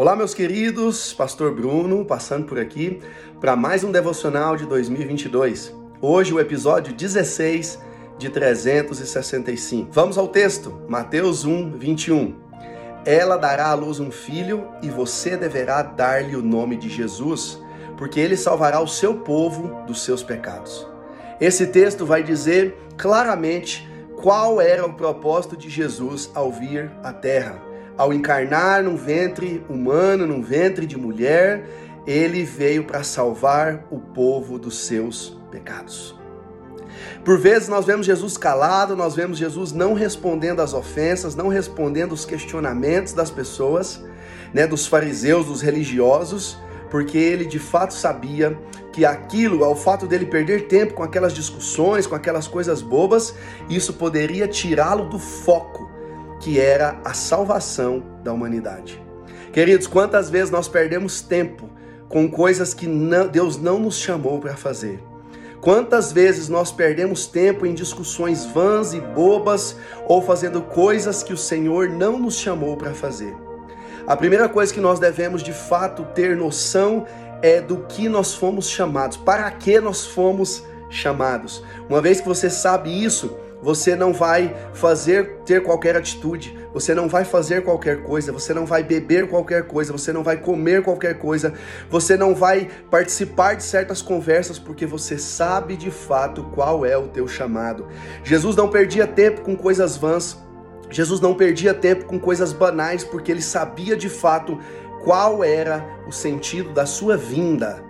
Olá, meus queridos, Pastor Bruno, passando por aqui para mais um devocional de 2022. Hoje, o episódio 16 de 365. Vamos ao texto, Mateus 1, 21. Ela dará à luz um filho e você deverá dar-lhe o nome de Jesus, porque ele salvará o seu povo dos seus pecados. Esse texto vai dizer claramente qual era o propósito de Jesus ao vir à terra ao encarnar num ventre humano, num ventre de mulher, ele veio para salvar o povo dos seus pecados. Por vezes nós vemos Jesus calado, nós vemos Jesus não respondendo às ofensas, não respondendo os questionamentos das pessoas, né, dos fariseus, dos religiosos, porque ele de fato sabia que aquilo, ao fato dele perder tempo com aquelas discussões, com aquelas coisas bobas, isso poderia tirá-lo do foco que era a salvação da humanidade. Queridos, quantas vezes nós perdemos tempo com coisas que não, Deus não nos chamou para fazer? Quantas vezes nós perdemos tempo em discussões vãs e bobas ou fazendo coisas que o Senhor não nos chamou para fazer? A primeira coisa que nós devemos de fato ter noção é do que nós fomos chamados, para que nós fomos chamados. Uma vez que você sabe isso, você não vai fazer ter qualquer atitude, você não vai fazer qualquer coisa, você não vai beber qualquer coisa, você não vai comer qualquer coisa, você não vai participar de certas conversas porque você sabe de fato qual é o teu chamado. Jesus não perdia tempo com coisas vãs. Jesus não perdia tempo com coisas banais porque ele sabia de fato qual era o sentido da sua vinda.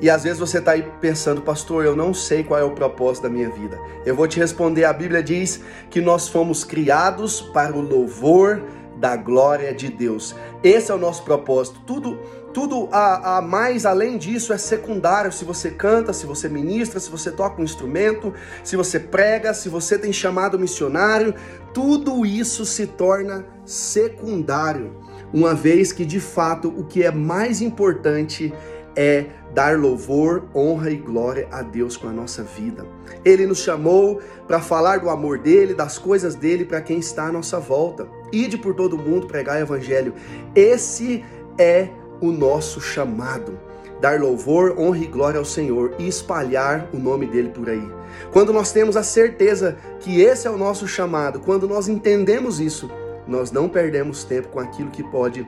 E às vezes você está aí pensando, pastor, eu não sei qual é o propósito da minha vida. Eu vou te responder: a Bíblia diz que nós fomos criados para o louvor da glória de Deus. Esse é o nosso propósito. Tudo, tudo a, a, mais além disso é secundário. Se você canta, se você ministra, se você toca um instrumento, se você prega, se você tem chamado missionário, tudo isso se torna secundário. Uma vez que de fato o que é mais importante é dar louvor, honra e glória a Deus com a nossa vida. Ele nos chamou para falar do amor dele, das coisas dele para quem está à nossa volta. Ide por todo mundo pregar o evangelho. Esse é o nosso chamado. Dar louvor, honra e glória ao Senhor e espalhar o nome dele por aí. Quando nós temos a certeza que esse é o nosso chamado, quando nós entendemos isso, nós não perdemos tempo com aquilo que pode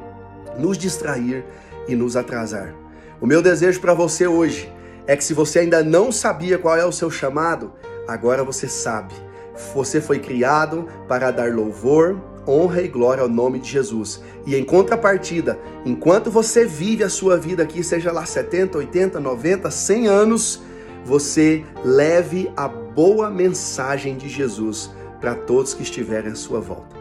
nos distrair e nos atrasar. O meu desejo para você hoje é que se você ainda não sabia qual é o seu chamado, agora você sabe. Você foi criado para dar louvor, honra e glória ao nome de Jesus. E em contrapartida, enquanto você vive a sua vida aqui, seja lá 70, 80, 90, 100 anos, você leve a boa mensagem de Jesus para todos que estiverem à sua volta.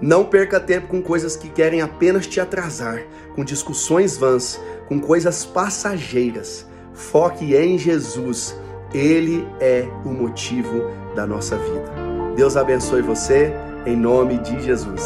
Não perca tempo com coisas que querem apenas te atrasar, com discussões vãs, com coisas passageiras. Foque em Jesus. Ele é o motivo da nossa vida. Deus abençoe você, em nome de Jesus.